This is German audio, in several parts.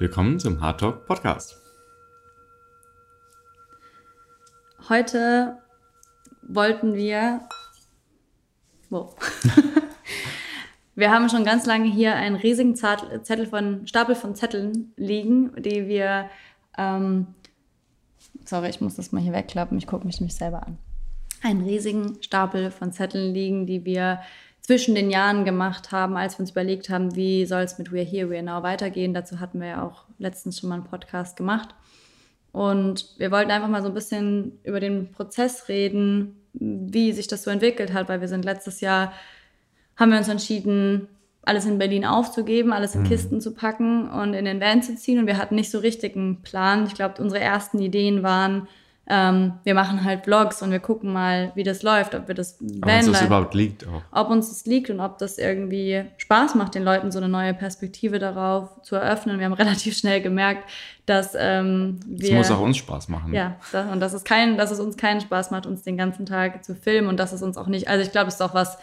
Willkommen zum Hard Talk Podcast. Heute wollten wir. Wow. wir haben schon ganz lange hier einen riesigen Zettel von, Stapel von Zetteln liegen, die wir. Ähm, sorry, ich muss das mal hier wegklappen, ich gucke mich nämlich selber an. Einen riesigen Stapel von Zetteln liegen, die wir zwischen den Jahren gemacht haben, als wir uns überlegt haben, wie soll es mit We're Here, We're Now weitergehen. Dazu hatten wir ja auch letztens schon mal einen Podcast gemacht. Und wir wollten einfach mal so ein bisschen über den Prozess reden, wie sich das so entwickelt hat, weil wir sind letztes Jahr, haben wir uns entschieden, alles in Berlin aufzugeben, alles in mhm. Kisten zu packen und in den Van zu ziehen. Und wir hatten nicht so richtig einen Plan. Ich glaube, unsere ersten Ideen waren, ähm, wir machen halt Vlogs und wir gucken mal, wie das läuft, ob wir das Ob uns das überhaupt liegt auch. Ob uns das liegt und ob das irgendwie Spaß macht, den Leuten so eine neue Perspektive darauf zu eröffnen. Wir haben relativ schnell gemerkt, dass ähm, wir... Es muss auch uns Spaß machen. Ja, das, und dass es, kein, dass es uns keinen Spaß macht, uns den ganzen Tag zu filmen und dass es uns auch nicht... Also ich glaube, es ist auch was,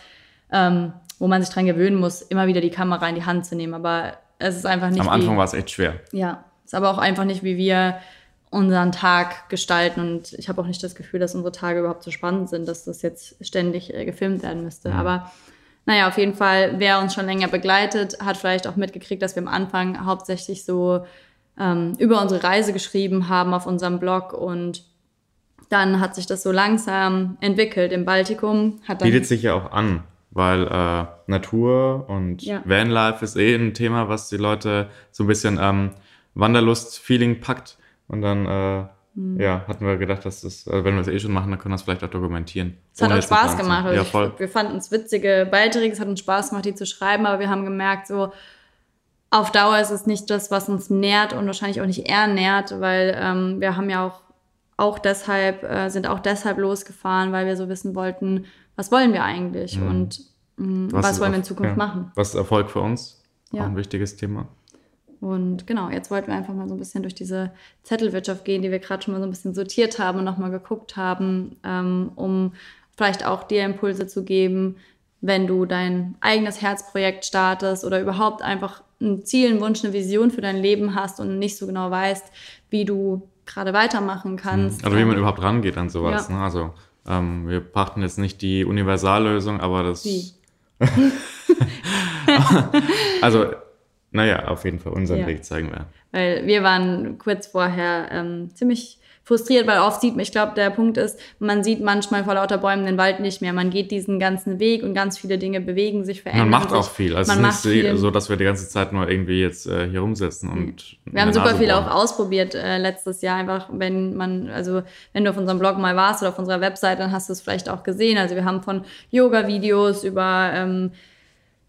ähm, wo man sich dran gewöhnen muss, immer wieder die Kamera in die Hand zu nehmen. Aber es ist einfach nicht... Am Anfang war es echt schwer. Ja, es ist aber auch einfach nicht, wie wir unseren Tag gestalten. Und ich habe auch nicht das Gefühl, dass unsere Tage überhaupt so spannend sind, dass das jetzt ständig äh, gefilmt werden müsste. Mhm. Aber naja, auf jeden Fall, wer uns schon länger begleitet, hat vielleicht auch mitgekriegt, dass wir am Anfang hauptsächlich so ähm, über unsere Reise geschrieben haben auf unserem Blog und dann hat sich das so langsam entwickelt im Baltikum. Hat Bietet sich ja auch an, weil äh, Natur und ja. Vanlife ist eh ein Thema, was die Leute so ein bisschen ähm, Wanderlust-Feeling packt. Und dann äh, mhm. ja, hatten wir gedacht, dass das, also wenn wir es eh schon machen, dann können wir es vielleicht auch dokumentieren. Es hat auch Spaß gemacht. Also ja, voll. Ich, wir fanden es witzige Beiträge, es hat uns Spaß gemacht, die zu schreiben, aber wir haben gemerkt, so auf Dauer ist es nicht das, was uns nährt und wahrscheinlich auch nicht eher nährt, weil ähm, wir haben ja auch, auch deshalb, äh, sind auch deshalb losgefahren, weil wir so wissen wollten, was wollen wir eigentlich mhm. und mh, mm, was, was wollen wir in Zukunft ja. machen. Was ist Erfolg für uns? Ja. Auch ein wichtiges Thema. Und genau, jetzt wollten wir einfach mal so ein bisschen durch diese Zettelwirtschaft gehen, die wir gerade schon mal so ein bisschen sortiert haben und nochmal geguckt haben, ähm, um vielleicht auch dir Impulse zu geben, wenn du dein eigenes Herzprojekt startest oder überhaupt einfach ein Ziel, einen Wunsch, eine Vision für dein Leben hast und nicht so genau weißt, wie du gerade weitermachen kannst. Also wie man überhaupt rangeht an sowas. Ja. Ne? Also ähm, wir brachten jetzt nicht die Universallösung, aber das. Wie? also naja, auf jeden Fall unseren ja. Weg zeigen wir. Weil wir waren kurz vorher ähm, ziemlich frustriert, weil oft sieht man, ich glaube, der Punkt ist, man sieht manchmal vor lauter Bäumen den Wald nicht mehr. Man geht diesen ganzen Weg und ganz viele Dinge bewegen sich, verändern Man macht sich. auch viel. Also man es ist nicht viel. so, dass wir die ganze Zeit nur irgendwie jetzt äh, hier rumsitzen und. Wir haben super viel auch ausprobiert äh, letztes Jahr. Einfach, wenn man, also wenn du auf unserem Blog mal warst oder auf unserer Website, dann hast du es vielleicht auch gesehen. Also wir haben von Yoga-Videos über ähm,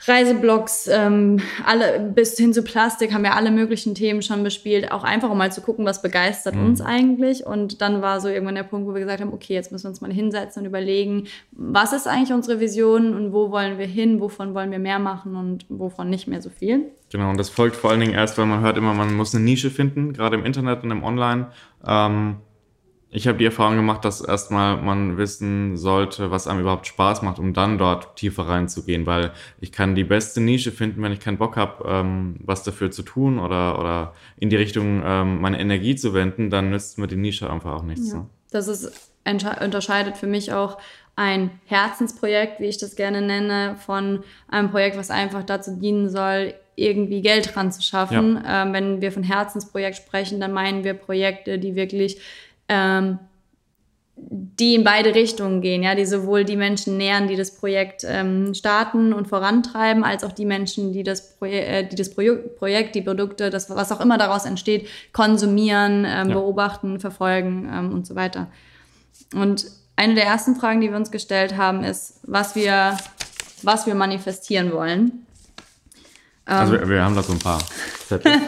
Reiseblogs, ähm, alle bis hin zu Plastik haben wir alle möglichen Themen schon bespielt, auch einfach um mal zu gucken, was begeistert mhm. uns eigentlich. Und dann war so irgendwann der Punkt, wo wir gesagt haben, okay, jetzt müssen wir uns mal hinsetzen und überlegen, was ist eigentlich unsere Vision und wo wollen wir hin, wovon wollen wir mehr machen und wovon nicht mehr so viel. Genau, und das folgt vor allen Dingen erst, weil man hört immer, man muss eine Nische finden, gerade im Internet und im Online. Ähm ich habe die Erfahrung gemacht, dass erstmal man wissen sollte, was einem überhaupt Spaß macht, um dann dort tiefer reinzugehen, weil ich kann die beste Nische finden, wenn ich keinen Bock habe, ähm, was dafür zu tun oder, oder in die Richtung ähm, meine Energie zu wenden, dann nützt mir die Nische einfach auch nichts. Ja. Ne? Das ist unterscheidet für mich auch ein Herzensprojekt, wie ich das gerne nenne, von einem Projekt, was einfach dazu dienen soll, irgendwie Geld dran zu schaffen. Ja. Ähm, wenn wir von Herzensprojekt sprechen, dann meinen wir Projekte, die wirklich ähm, die in beide Richtungen gehen, ja, die sowohl die Menschen nähern, die das Projekt ähm, starten und vorantreiben, als auch die Menschen, die das, Proje äh, die das Pro Projekt, die Produkte, das, was auch immer daraus entsteht, konsumieren, ähm, ja. beobachten, verfolgen ähm, und so weiter. Und eine der ersten Fragen, die wir uns gestellt haben, ist, was wir, was wir manifestieren wollen. Also wir, wir haben da so ein paar Zettel.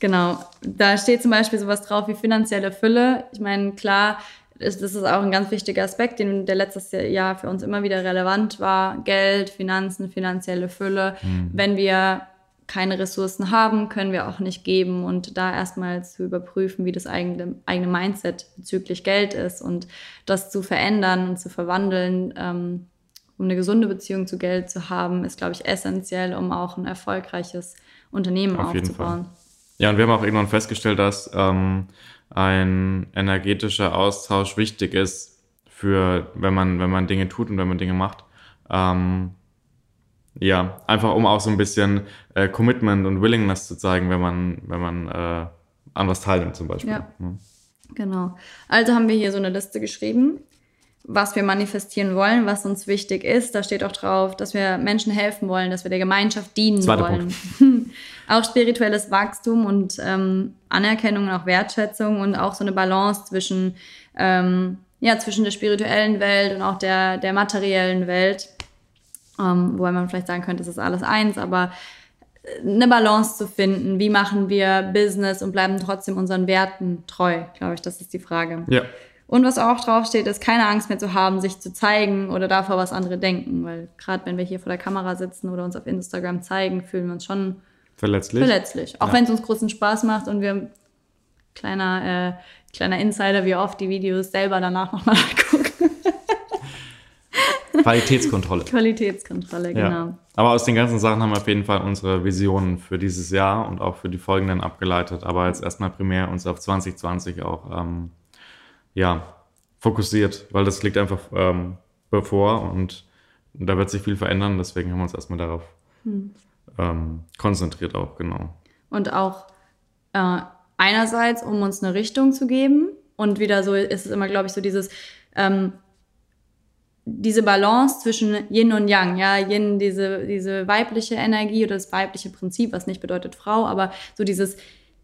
Genau. Da steht zum Beispiel sowas drauf wie finanzielle Fülle. Ich meine, klar, das ist auch ein ganz wichtiger Aspekt, den der letztes Jahr für uns immer wieder relevant war. Geld, Finanzen, finanzielle Fülle. Mhm. Wenn wir keine Ressourcen haben, können wir auch nicht geben und da erstmal zu überprüfen, wie das eigene, eigene Mindset bezüglich Geld ist und das zu verändern und zu verwandeln, ähm, um eine gesunde Beziehung zu Geld zu haben, ist, glaube ich, essentiell, um auch ein erfolgreiches Unternehmen Auf aufzubauen. Ja, und wir haben auch irgendwann festgestellt, dass ähm, ein energetischer Austausch wichtig ist für, wenn man, wenn man Dinge tut und wenn man Dinge macht. Ähm, ja, einfach um auch so ein bisschen äh, Commitment und Willingness zu zeigen, wenn man, wenn man äh, an was teilnimmt zum Beispiel. Ja. ja. Genau. Also haben wir hier so eine Liste geschrieben, was wir manifestieren wollen, was uns wichtig ist. Da steht auch drauf, dass wir Menschen helfen wollen, dass wir der Gemeinschaft dienen Zweiter wollen. auch spirituelles Wachstum und ähm, Anerkennung und auch Wertschätzung und auch so eine Balance zwischen, ähm, ja, zwischen der spirituellen Welt und auch der, der materiellen Welt. Ähm, wobei man vielleicht sagen könnte, es ist alles eins, aber eine Balance zu finden. Wie machen wir Business und bleiben trotzdem unseren Werten treu, glaube ich, das ist die Frage. Ja. Und was auch draufsteht, ist keine Angst mehr zu haben, sich zu zeigen oder davor, was andere denken. Weil gerade wenn wir hier vor der Kamera sitzen oder uns auf Instagram zeigen, fühlen wir uns schon verletzlich. verletzlich. Auch ja. wenn es uns großen Spaß macht und wir, kleiner, äh, kleiner Insider, wie oft die Videos selber danach nochmal angucken. Qualitätskontrolle. Qualitätskontrolle, genau. Ja. Aber aus den ganzen Sachen haben wir auf jeden Fall unsere Visionen für dieses Jahr und auch für die folgenden abgeleitet. Aber jetzt erstmal primär uns auf 2020 auch ähm, ja, fokussiert, weil das liegt einfach ähm, bevor und, und, da wird sich viel verändern. Deswegen haben wir uns erstmal darauf hm. ähm, konzentriert auch, genau. Und auch äh, einerseits, um uns eine Richtung zu geben und wieder so ist es immer, glaube ich, so dieses ähm, diese Balance zwischen Yin und Yang, ja, Yin, diese, diese weibliche Energie oder das weibliche Prinzip, was nicht bedeutet Frau, aber so dieses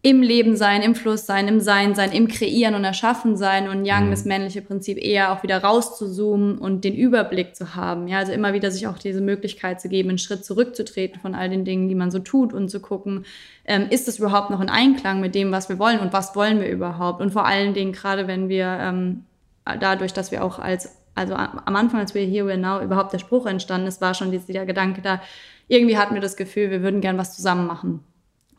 im Leben sein, im Fluss sein, im Sein sein, im Kreieren und Erschaffen sein und Yang, mhm. das männliche Prinzip, eher auch wieder rauszuzoomen und den Überblick zu haben. Ja, also immer wieder sich auch diese Möglichkeit zu geben, einen Schritt zurückzutreten von all den Dingen, die man so tut und zu gucken, ähm, ist es überhaupt noch in Einklang mit dem, was wir wollen und was wollen wir überhaupt? Und vor allen Dingen, gerade wenn wir ähm, dadurch, dass wir auch als also am Anfang, als wir hier We Now überhaupt der Spruch entstanden ist, war schon dieser Gedanke da, irgendwie hatten wir das Gefühl, wir würden gern was zusammen machen.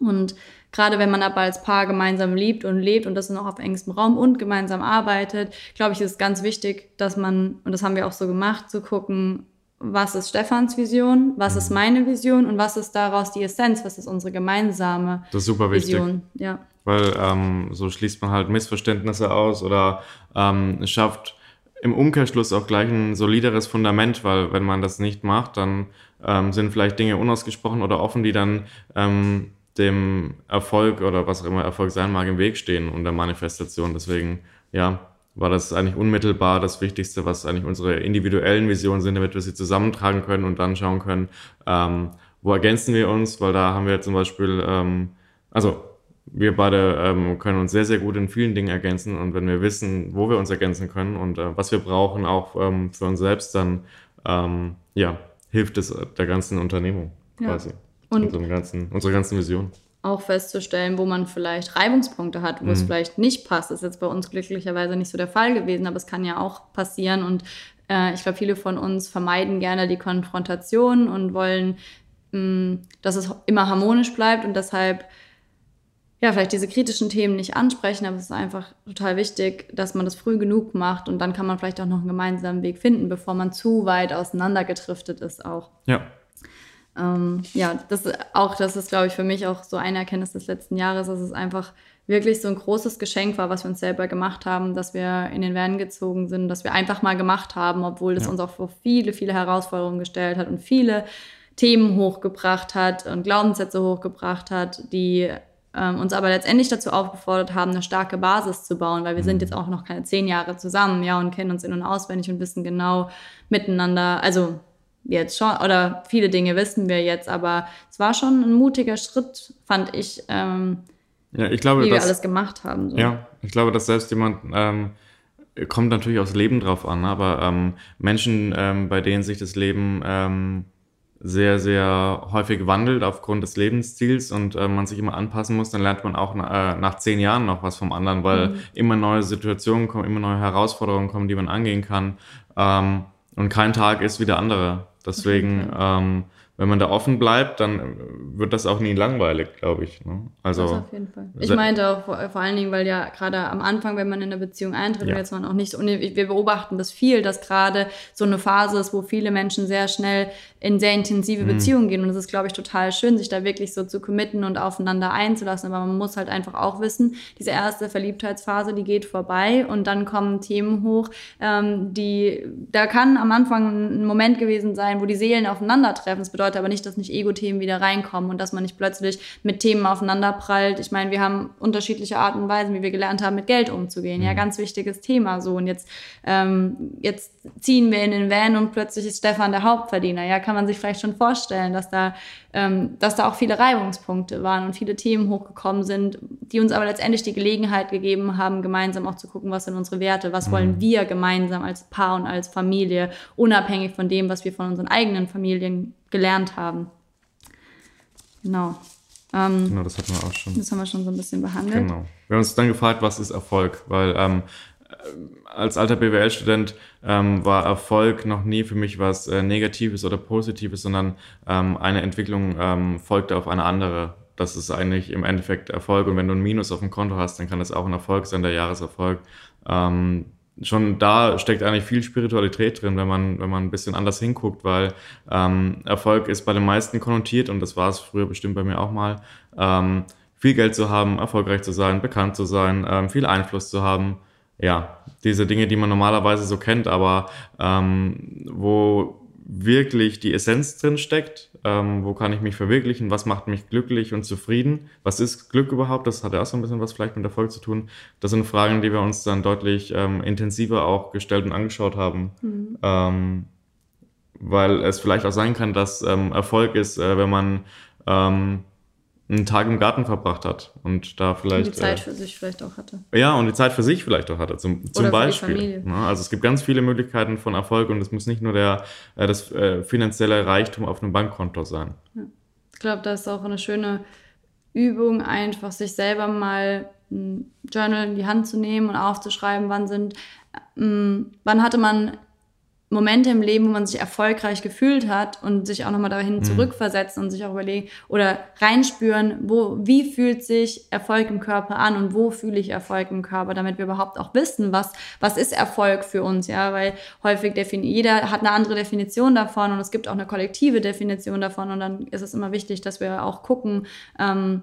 Und gerade wenn man aber als Paar gemeinsam liebt und lebt und das noch auf engstem Raum und gemeinsam arbeitet, glaube ich, ist es ganz wichtig, dass man, und das haben wir auch so gemacht, zu gucken, was ist Stefans Vision, was ist meine Vision und was ist daraus die Essenz, was ist unsere gemeinsame das ist super Vision. Wichtig. Ja. Weil ähm, so schließt man halt Missverständnisse aus oder ähm, schafft im Umkehrschluss auch gleich ein solideres Fundament, weil wenn man das nicht macht, dann ähm, sind vielleicht Dinge unausgesprochen oder offen, die dann ähm, dem Erfolg oder was auch immer Erfolg sein mag im Weg stehen und der Manifestation. Deswegen, ja, war das eigentlich unmittelbar das Wichtigste, was eigentlich unsere individuellen Visionen sind, damit wir sie zusammentragen können und dann schauen können, ähm, wo ergänzen wir uns, weil da haben wir zum Beispiel, ähm, also wir beide ähm, können uns sehr, sehr gut in vielen Dingen ergänzen und wenn wir wissen, wo wir uns ergänzen können und äh, was wir brauchen, auch ähm, für uns selbst, dann ähm, ja, hilft es der ganzen Unternehmung quasi. Ja. Und ganzen, unserer ganzen Vision. Auch festzustellen, wo man vielleicht Reibungspunkte hat, wo mhm. es vielleicht nicht passt. Das ist jetzt bei uns glücklicherweise nicht so der Fall gewesen, aber es kann ja auch passieren und äh, ich glaube, viele von uns vermeiden gerne die Konfrontation und wollen, mh, mm, dass es immer harmonisch bleibt und deshalb ja, vielleicht diese kritischen Themen nicht ansprechen, aber es ist einfach total wichtig, dass man das früh genug macht und dann kann man vielleicht auch noch einen gemeinsamen Weg finden, bevor man zu weit auseinandergedriftet ist auch. Ja. Ähm, ja, das auch, das ist, glaube ich, für mich auch so eine Erkenntnis des letzten Jahres, dass es einfach wirklich so ein großes Geschenk war, was wir uns selber gemacht haben, dass wir in den Van gezogen sind, dass wir einfach mal gemacht haben, obwohl das ja. uns auch vor viele, viele Herausforderungen gestellt hat und viele Themen hochgebracht hat und Glaubenssätze hochgebracht hat, die ähm, uns aber letztendlich dazu aufgefordert haben, eine starke Basis zu bauen, weil wir sind mhm. jetzt auch noch keine zehn Jahre zusammen, ja, und kennen uns in- und auswendig und wissen genau miteinander, also jetzt schon, oder viele Dinge wissen wir jetzt, aber es war schon ein mutiger Schritt, fand ich, ähm, ja, ich glaube, wie dass, wir alles gemacht haben. So. Ja, ich glaube, dass selbst jemand, ähm, kommt natürlich aufs Leben drauf an, aber ähm, Menschen, ähm, bei denen sich das Leben ähm, sehr, sehr häufig wandelt aufgrund des Lebensstils und äh, man sich immer anpassen muss, dann lernt man auch na, äh, nach zehn Jahren noch was vom anderen, weil mhm. immer neue Situationen kommen, immer neue Herausforderungen kommen, die man angehen kann. Ähm, und kein Tag ist wie der andere. Deswegen ähm, wenn man da offen bleibt, dann wird das auch nie langweilig, glaube ich. Ne? Also das auf jeden Fall. Ich meinte auch vor, vor, allen Dingen, weil ja gerade am Anfang, wenn man in eine Beziehung eintritt, ja. jetzt man auch nicht, und wir beobachten das viel, dass gerade so eine Phase ist, wo viele Menschen sehr schnell in sehr intensive mhm. Beziehungen gehen. Und es ist, glaube ich, total schön, sich da wirklich so zu committen und aufeinander einzulassen. Aber man muss halt einfach auch wissen, diese erste Verliebtheitsphase, die geht vorbei und dann kommen Themen hoch, ähm, die, da kann am Anfang ein Moment gewesen sein, wo die Seelen aufeinandertreffen. Das bedeutet, aber nicht, dass nicht Ego-Themen wieder reinkommen und dass man nicht plötzlich mit Themen aufeinanderprallt. Ich meine, wir haben unterschiedliche Arten und Weisen, wie wir gelernt haben, mit Geld umzugehen. Ja, mhm. ganz wichtiges Thema so. Und jetzt, ähm, jetzt ziehen wir in den Van und plötzlich ist Stefan der Hauptverdiener. Ja, kann man sich vielleicht schon vorstellen, dass da, ähm, dass da auch viele Reibungspunkte waren und viele Themen hochgekommen sind, die uns aber letztendlich die Gelegenheit gegeben haben, gemeinsam auch zu gucken, was sind unsere Werte, was wollen mhm. wir gemeinsam als Paar und als Familie, unabhängig von dem, was wir von unseren eigenen Familien gelernt haben. Genau. Ähm, genau, das hatten wir auch schon. Das haben wir schon so ein bisschen behandelt. Genau. Wir haben uns dann gefragt, was ist Erfolg? Weil ähm, als alter BWL-Student ähm, war Erfolg noch nie für mich was äh, Negatives oder Positives, sondern ähm, eine Entwicklung ähm, folgte auf eine andere. Das ist eigentlich im Endeffekt Erfolg. Und wenn du ein Minus auf dem Konto hast, dann kann das auch ein Erfolg sein, der Jahreserfolg. Ähm, schon da steckt eigentlich viel Spiritualität drin, wenn man, wenn man ein bisschen anders hinguckt, weil ähm, Erfolg ist bei den meisten konnotiert und das war es früher bestimmt bei mir auch mal. Ähm, viel Geld zu haben, erfolgreich zu sein, bekannt zu sein, viel Einfluss zu haben. Ja, diese Dinge, die man normalerweise so kennt, aber ähm, wo wirklich die Essenz drin steckt. Ähm, wo kann ich mich verwirklichen? Was macht mich glücklich und zufrieden? Was ist Glück überhaupt? Das hat ja auch so ein bisschen was vielleicht mit Erfolg zu tun. Das sind Fragen, die wir uns dann deutlich ähm, intensiver auch gestellt und angeschaut haben. Mhm. Ähm, weil es vielleicht auch sein kann, dass ähm, Erfolg ist, äh, wenn man ähm, einen Tag im Garten verbracht hat und da vielleicht. Und die Zeit äh, für sich vielleicht auch hatte. Ja, und die Zeit für sich vielleicht auch hatte, zum, zum Beispiel. Ne? Also es gibt ganz viele Möglichkeiten von Erfolg und es muss nicht nur der, äh, das äh, finanzielle Reichtum auf einem Bankkonto sein. Ja. Ich glaube, das ist auch eine schöne Übung, einfach sich selber mal ein Journal in die Hand zu nehmen und aufzuschreiben, wann sind, äh, wann hatte man Momente im Leben, wo man sich erfolgreich gefühlt hat und sich auch nochmal dahin mhm. zurückversetzen und sich auch überlegen oder reinspüren, wo, wie fühlt sich Erfolg im Körper an und wo fühle ich Erfolg im Körper, damit wir überhaupt auch wissen, was, was ist Erfolg für uns, ja, weil häufig definiert, jeder hat eine andere Definition davon und es gibt auch eine kollektive Definition davon und dann ist es immer wichtig, dass wir auch gucken, ähm,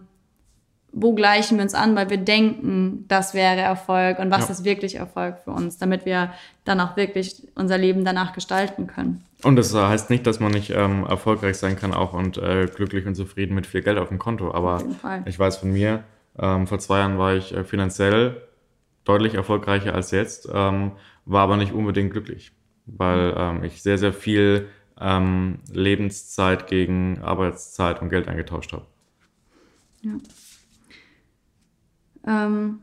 wo gleichen wir uns an, weil wir denken, das wäre Erfolg und was ja. ist wirklich Erfolg für uns, damit wir dann auch wirklich unser Leben danach gestalten können. Und das heißt nicht, dass man nicht ähm, erfolgreich sein kann auch und äh, glücklich und zufrieden mit viel Geld auf dem Konto. Aber ich weiß von mir, ähm, vor zwei Jahren war ich äh, finanziell deutlich erfolgreicher als jetzt, ähm, war aber nicht unbedingt glücklich, weil ähm, ich sehr, sehr viel ähm, Lebenszeit gegen Arbeitszeit und Geld eingetauscht habe. Ja. Ähm,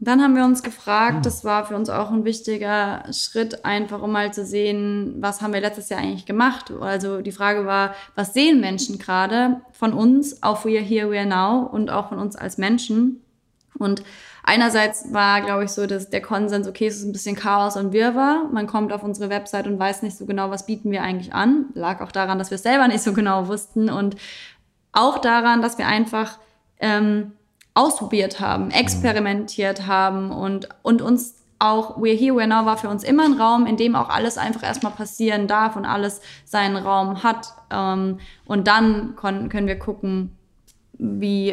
dann haben wir uns gefragt, hm. das war für uns auch ein wichtiger Schritt, einfach um mal zu sehen, was haben wir letztes Jahr eigentlich gemacht. Also die Frage war, was sehen Menschen gerade von uns auf We Are Here, We Are Now und auch von uns als Menschen. Und einerseits war, glaube ich, so dass der Konsens, okay, es ist ein bisschen Chaos und Wirrwarr. Man kommt auf unsere Website und weiß nicht so genau, was bieten wir eigentlich an. Lag auch daran, dass wir es selber nicht so genau wussten und auch daran, dass wir einfach ähm, ausprobiert haben, experimentiert haben und, und uns auch We're Here, We're Now war für uns immer ein Raum, in dem auch alles einfach erstmal passieren darf und alles seinen Raum hat. Ähm, und dann können wir gucken, wie,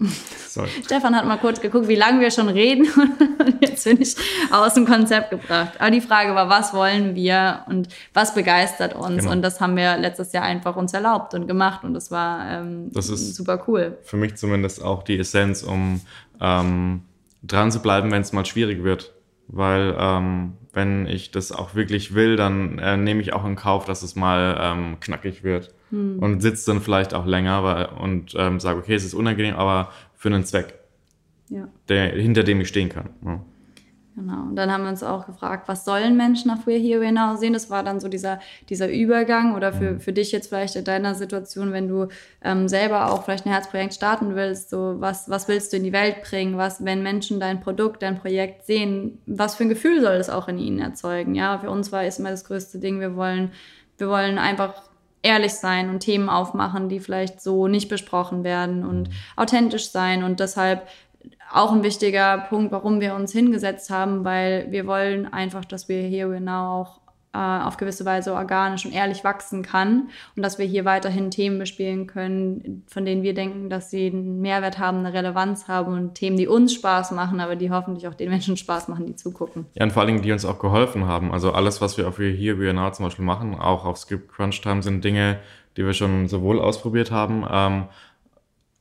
Sorry. Stefan hat mal kurz geguckt, wie lange wir schon reden und jetzt bin ich aus dem Konzept gebracht. Aber die Frage war, was wollen wir und was begeistert uns? Genau. Und das haben wir letztes Jahr einfach uns erlaubt und gemacht und das war ähm, das ist super cool. Für mich zumindest auch die Essenz, um ähm, dran zu bleiben, wenn es mal schwierig wird. Weil ähm, wenn ich das auch wirklich will, dann äh, nehme ich auch in Kauf, dass es mal ähm, knackig wird hm. und sitze dann vielleicht auch länger weil, und ähm, sage, okay, es ist unangenehm, aber für einen Zweck, ja. der, hinter dem ich stehen kann. Ja. Genau. Und dann haben wir uns auch gefragt, was sollen Menschen nach We're Here Now sehen? Das war dann so dieser, dieser Übergang oder für, mhm. für dich jetzt vielleicht in deiner Situation, wenn du ähm, selber auch vielleicht ein Herzprojekt starten willst, so was, was willst du in die Welt bringen? Was, wenn Menschen dein Produkt, dein Projekt sehen, was für ein Gefühl soll es auch in ihnen erzeugen? Ja, für uns war es immer das größte Ding, wir wollen wir wollen einfach ehrlich sein und Themen aufmachen, die vielleicht so nicht besprochen werden und authentisch sein. Und deshalb auch ein wichtiger Punkt, warum wir uns hingesetzt haben, weil wir wollen einfach, dass wir hier genau auch auf gewisse Weise organisch und ehrlich wachsen kann und dass wir hier weiterhin Themen bespielen können, von denen wir denken, dass sie einen Mehrwert haben, eine Relevanz haben und Themen, die uns Spaß machen, aber die hoffentlich auch den Menschen Spaß machen, die zugucken. Ja, und vor allen Dingen, die uns auch geholfen haben. Also alles, was wir auf hier We Now zum Beispiel machen, auch auf Script Crunch Time, sind Dinge, die wir schon sowohl ausprobiert haben, ähm,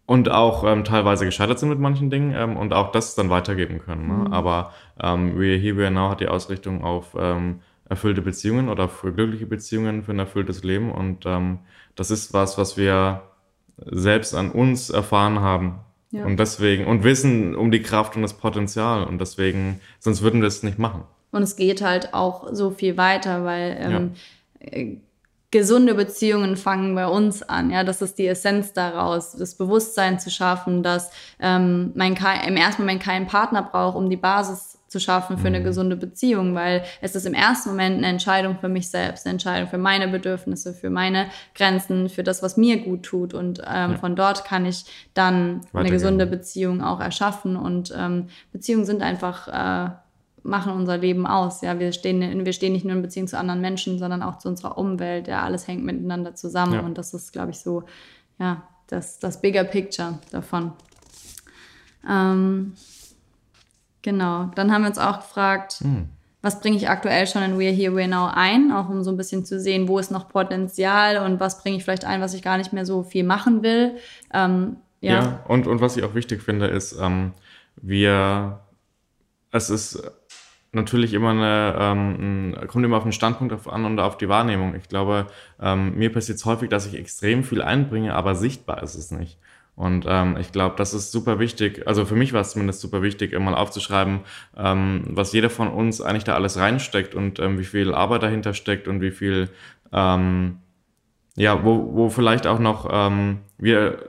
und auch ähm, teilweise gescheitert sind mit manchen Dingen ähm, und auch das dann weitergeben können. Ne? Mhm. Aber ähm, We Here We Now hat die Ausrichtung auf ähm, erfüllte Beziehungen oder für glückliche Beziehungen, für ein erfülltes Leben. Und ähm, das ist was, was wir selbst an uns erfahren haben. Ja. Und deswegen, und wissen um die Kraft und das Potenzial. Und deswegen, sonst würden wir es nicht machen. Und es geht halt auch so viel weiter, weil ähm, ja. Äh, gesunde Beziehungen fangen bei uns an. Ja, das ist die Essenz daraus, das Bewusstsein zu schaffen, dass ähm, man im ersten Moment keinen Partner braucht, um die Basis zu schaffen für eine mhm. gesunde Beziehung, weil es ist im ersten Moment eine Entscheidung für mich selbst, eine Entscheidung für meine Bedürfnisse, für meine Grenzen, für das, was mir gut tut. Und ähm, ja. von dort kann ich dann eine gesunde Beziehung auch erschaffen. Und ähm, Beziehungen sind einfach, äh, machen unser Leben aus. Ja, wir stehen, wir stehen nicht nur in Beziehung zu anderen Menschen, sondern auch zu unserer Umwelt. Ja, alles hängt miteinander zusammen. Ja. Und das ist, glaube ich, so, ja, das, das Bigger Picture davon. Ähm, Genau. Dann haben wir uns auch gefragt, hm. was bringe ich aktuell schon in We're Here, We're Now ein, auch um so ein bisschen zu sehen, wo ist noch Potenzial und was bringe ich vielleicht ein, was ich gar nicht mehr so viel machen will. Ähm, ja. ja, und, und was ich auch wichtig finde, ist, ähm, wir, es ist natürlich immer eine, ähm, kommt immer auf den Standpunkt an und auf die Wahrnehmung. Ich glaube, ähm, mir passiert es häufig, dass ich extrem viel einbringe, aber sichtbar ist es nicht. Und ähm, ich glaube, das ist super wichtig, also für mich war es zumindest super wichtig, immer aufzuschreiben, ähm, was jeder von uns eigentlich da alles reinsteckt und ähm, wie viel Arbeit dahinter steckt und wie viel, ähm, ja, wo, wo vielleicht auch noch, ähm, wir,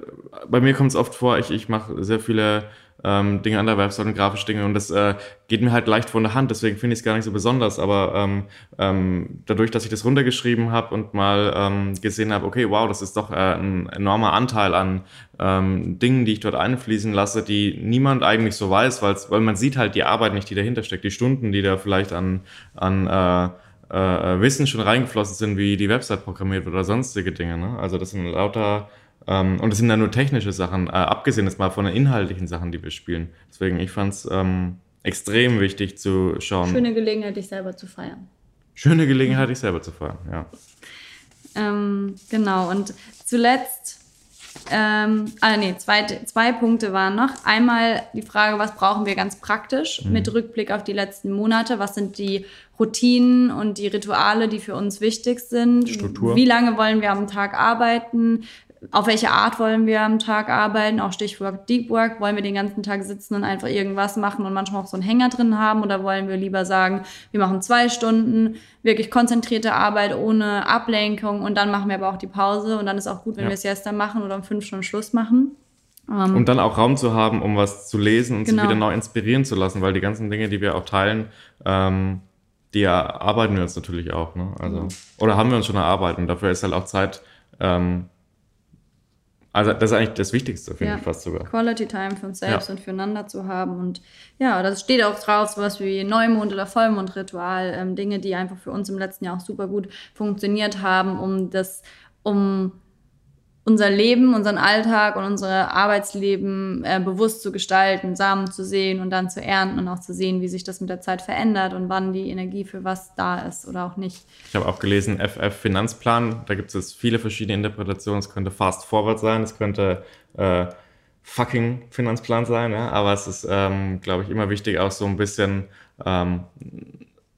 bei mir kommt es oft vor, ich, ich mache sehr viele ähm, Dinge an der Website und grafische Dinge und das äh, geht mir halt leicht von der Hand, deswegen finde ich es gar nicht so besonders, aber ähm, ähm, dadurch, dass ich das runtergeschrieben habe und mal ähm, gesehen habe, okay, wow, das ist doch äh, ein enormer Anteil an ähm, Dingen, die ich dort einfließen lasse, die niemand eigentlich so weiß, weil man sieht halt die Arbeit nicht, die dahinter steckt, die Stunden, die da vielleicht an, an äh, äh, Wissen schon reingeflossen sind, wie die Website programmiert wird oder sonstige Dinge. Ne? Also das sind lauter ähm, und es sind dann nur technische Sachen, äh, abgesehen jetzt mal von den inhaltlichen Sachen, die wir spielen. Deswegen, ich fand es ähm, extrem wichtig zu schauen. Schöne Gelegenheit, dich selber zu feiern. Schöne Gelegenheit, dich selber zu feiern, ja. Ähm, genau, und zuletzt ähm, ah, nee, zwei, zwei Punkte waren noch. Einmal die Frage, was brauchen wir ganz praktisch mhm. mit Rückblick auf die letzten Monate? Was sind die Routinen und die Rituale, die für uns wichtig sind? Struktur. Wie lange wollen wir am Tag arbeiten? Auf welche Art wollen wir am Tag arbeiten, auch Stichwort Deep Work, wollen wir den ganzen Tag sitzen und einfach irgendwas machen und manchmal auch so einen Hänger drin haben oder wollen wir lieber sagen, wir machen zwei Stunden wirklich konzentrierte Arbeit ohne Ablenkung und dann machen wir aber auch die Pause und dann ist auch gut, wenn ja. wir Siesta machen oder um fünf Stunden Schluss machen. Um, und dann auch Raum zu haben, um was zu lesen und genau. sich wieder neu inspirieren zu lassen, weil die ganzen Dinge, die wir auch teilen, ähm, die erarbeiten wir uns natürlich auch. Ne? Also, mhm. Oder haben wir uns schon erarbeitet und dafür ist halt auch Zeit, ähm, also das ist eigentlich das Wichtigste, finde ja. ich fast sogar. Quality Time für uns selbst ja. und füreinander zu haben. Und ja, das steht auch drauf, sowas wie Neumond- oder Vollmondritual, ähm, Dinge, die einfach für uns im letzten Jahr auch super gut funktioniert haben, um das, um unser Leben, unseren Alltag und unser Arbeitsleben äh, bewusst zu gestalten, Samen zu sehen und dann zu ernten und auch zu sehen, wie sich das mit der Zeit verändert und wann die Energie für was da ist oder auch nicht. Ich habe auch gelesen, FF Finanzplan, da gibt es viele verschiedene Interpretationen. Es könnte Fast Forward sein, es könnte äh, fucking Finanzplan sein, ja? aber es ist, ähm, glaube ich, immer wichtig, auch so ein bisschen ähm,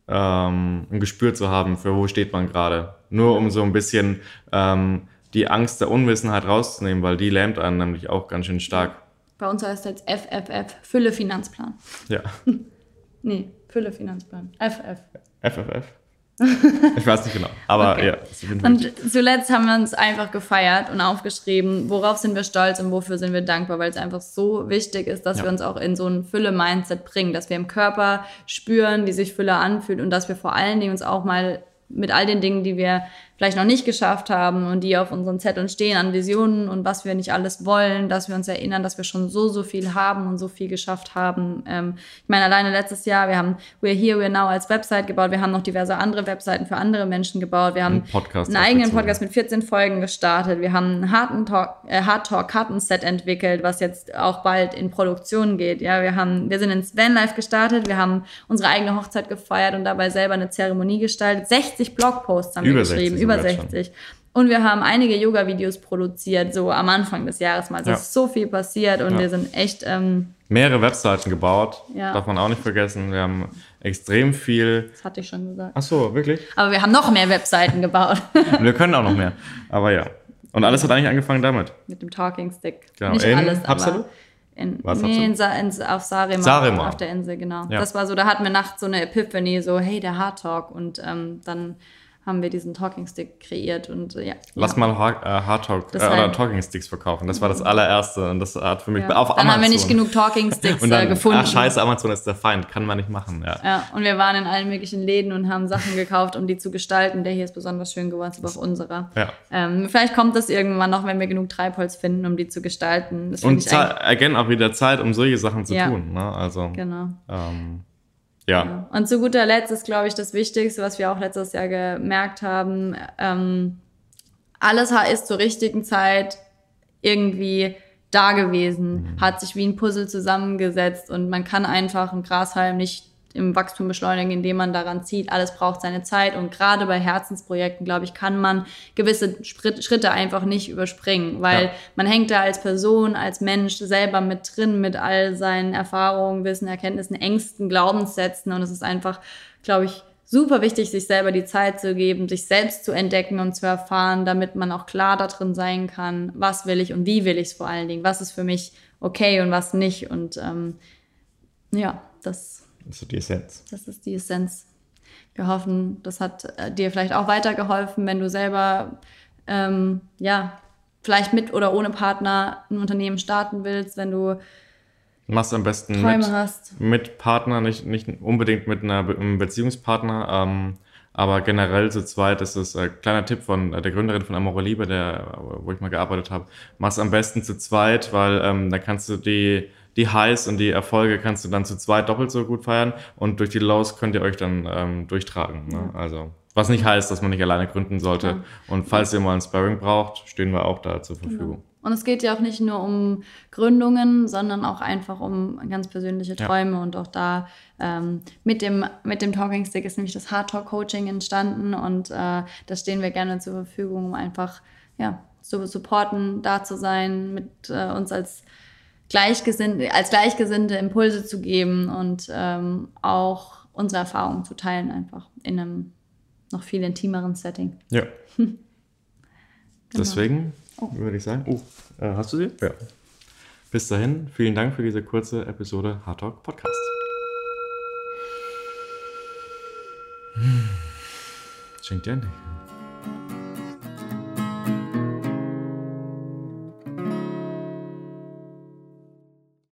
ähm, ein Gespür zu haben, für wo steht man gerade. Nur um so ein bisschen ähm, die Angst der Unwissenheit rauszunehmen, weil die lähmt einen nämlich auch ganz schön stark. Bei uns heißt es jetzt FFF, Fülle Finanzplan. Ja. nee, Fülle Finanzplan. FF. FFF. ich weiß nicht genau, aber okay. ja. Und zuletzt haben wir uns einfach gefeiert und aufgeschrieben, worauf sind wir stolz und wofür sind wir dankbar, weil es einfach so wichtig ist, dass ja. wir uns auch in so ein Fülle-Mindset bringen, dass wir im Körper spüren, wie sich Fülle anfühlt und dass wir vor allen Dingen uns auch mal mit all den Dingen, die wir vielleicht noch nicht geschafft haben und die auf unseren Zetteln stehen an Visionen und was wir nicht alles wollen, dass wir uns erinnern, dass wir schon so, so viel haben und so viel geschafft haben. Ähm, ich meine, alleine letztes Jahr, wir haben We're Here, We're Now als Website gebaut, wir haben noch diverse andere Webseiten für andere Menschen gebaut, wir haben Podcast einen eigenen. Podcast mit 14 Folgen gestartet, wir haben ein Hard Talk, äh, Hard Talk Kartenset entwickelt, was jetzt auch bald in Produktion geht. Ja, wir haben, wir sind ins Vanlife gestartet, wir haben unsere eigene Hochzeit gefeiert und dabei selber eine Zeremonie gestaltet. 60 Blogposts haben Über wir geschrieben, 60 über sogar schon. 60. Und wir haben einige Yoga-Videos produziert, so am Anfang des Jahres mal. Es Ja. ist so viel passiert und Ja. wir sind echt, ähm, Mehrere Webseiten gebaut, Ja. darf man auch nicht vergessen. Wir haben extrem viel. das hatte ich schon gesagt. Ach so, wirklich? Aber wir haben noch mehr Webseiten gebaut Und wir können auch noch mehr. Aber ja. Und alles hat eigentlich angefangen damit. mit dem Talking Stick. Genau. Nicht In alles, Hapsalu? aber in, Was, nee, in, in, auf Sarema, Saaremaa. auf der Insel, genau. Ja. Das war so, da hatten wir nachts so eine Epiphany, so hey, der Hard Talk und ähm, dann haben wir diesen Talking Stick kreiert und äh, ja. Lass ja. mal Hard, äh, äh, oder Talking Sticks verkaufen. Das war das allererste und das hat für mich Ja. auf Dann Amazon. haben wir nicht genug Talking Sticks dann, äh, gefunden. Ach scheiße, Amazon ist der Feind, kann man nicht machen. Ja. Ja, und wir waren in allen möglichen Läden und haben Sachen gekauft, um die zu gestalten. Der hier ist besonders schön geworden, ist aber auch unserer. Ja. Ähm, vielleicht kommt das irgendwann noch, wenn wir genug Treibholz finden, um die zu gestalten. Das Und again auch wieder Zeit, um solche Sachen zu tun. Ne? Also, genau. ähm, ja. Und zu guter Letzt ist, glaube ich, das Wichtigste, was wir auch letztes Jahr gemerkt haben, ähm, alles ist zur richtigen Zeit irgendwie da gewesen, Mhm. hat sich wie ein Puzzle zusammengesetzt und man kann einfach einen Grashalm nicht im Wachstum beschleunigen, indem man daran zieht. Alles braucht seine Zeit und gerade bei Herzensprojekten, glaube ich, kann man gewisse Schritte einfach nicht überspringen, weil Ja. man hängt da als Person, als Mensch selber mit drin, mit all seinen Erfahrungen, Wissen, Erkenntnissen, Ängsten, Glaubenssätzen und es ist einfach, glaube ich, super wichtig, sich selber die Zeit zu geben, sich selbst zu entdecken und zu erfahren, damit man auch klar da drin sein kann, was will ich und wie will ich es vor allen Dingen, was ist für mich okay und was nicht und ähm, ja, das Das ist die Essenz. das ist die Essenz. Wir hoffen, das hat äh, dir vielleicht auch weitergeholfen, wenn du selber, ähm, ja, vielleicht mit oder ohne Partner ein Unternehmen starten willst, wenn du Machst am besten Träume mit, hast. mit Partner, nicht, nicht unbedingt mit einer einem Beziehungspartner, ähm, aber generell zu zweit ist es ein kleiner Tipp von äh, der Gründerin von Amore Liebe, der, wo ich mal gearbeitet habe. Mach's am besten zu zweit, weil ähm, da kannst du die, die Highs und die Erfolge kannst du dann zu zweit doppelt so gut feiern und durch die Lows könnt ihr euch dann ähm, durchtragen. Ne? Also was nicht heißt, dass man nicht alleine gründen sollte. Und falls ihr mal ein Sparring braucht, stehen wir auch da zur Verfügung. Und es geht ja auch nicht nur um Gründungen, sondern auch einfach um ganz persönliche Ja. Träume. Und auch da ähm, mit, dem, mit dem Talking Stick ist nämlich das Hard Talk Coaching entstanden. Und äh, da stehen wir gerne zur Verfügung, um einfach ja, zu supporten, da zu sein, mit äh, uns als Gleichgesinnte, als Gleichgesinnte Impulse zu geben und ähm, auch unsere Erfahrungen zu teilen, einfach in einem noch viel intimeren Setting. Ja. Genau. Deswegen Oh. würde ich sagen, oh, äh, hast du sie? Ja. Bis dahin, vielen Dank für diese kurze Episode Hard Talk Podcast. Schenkt dir nicht.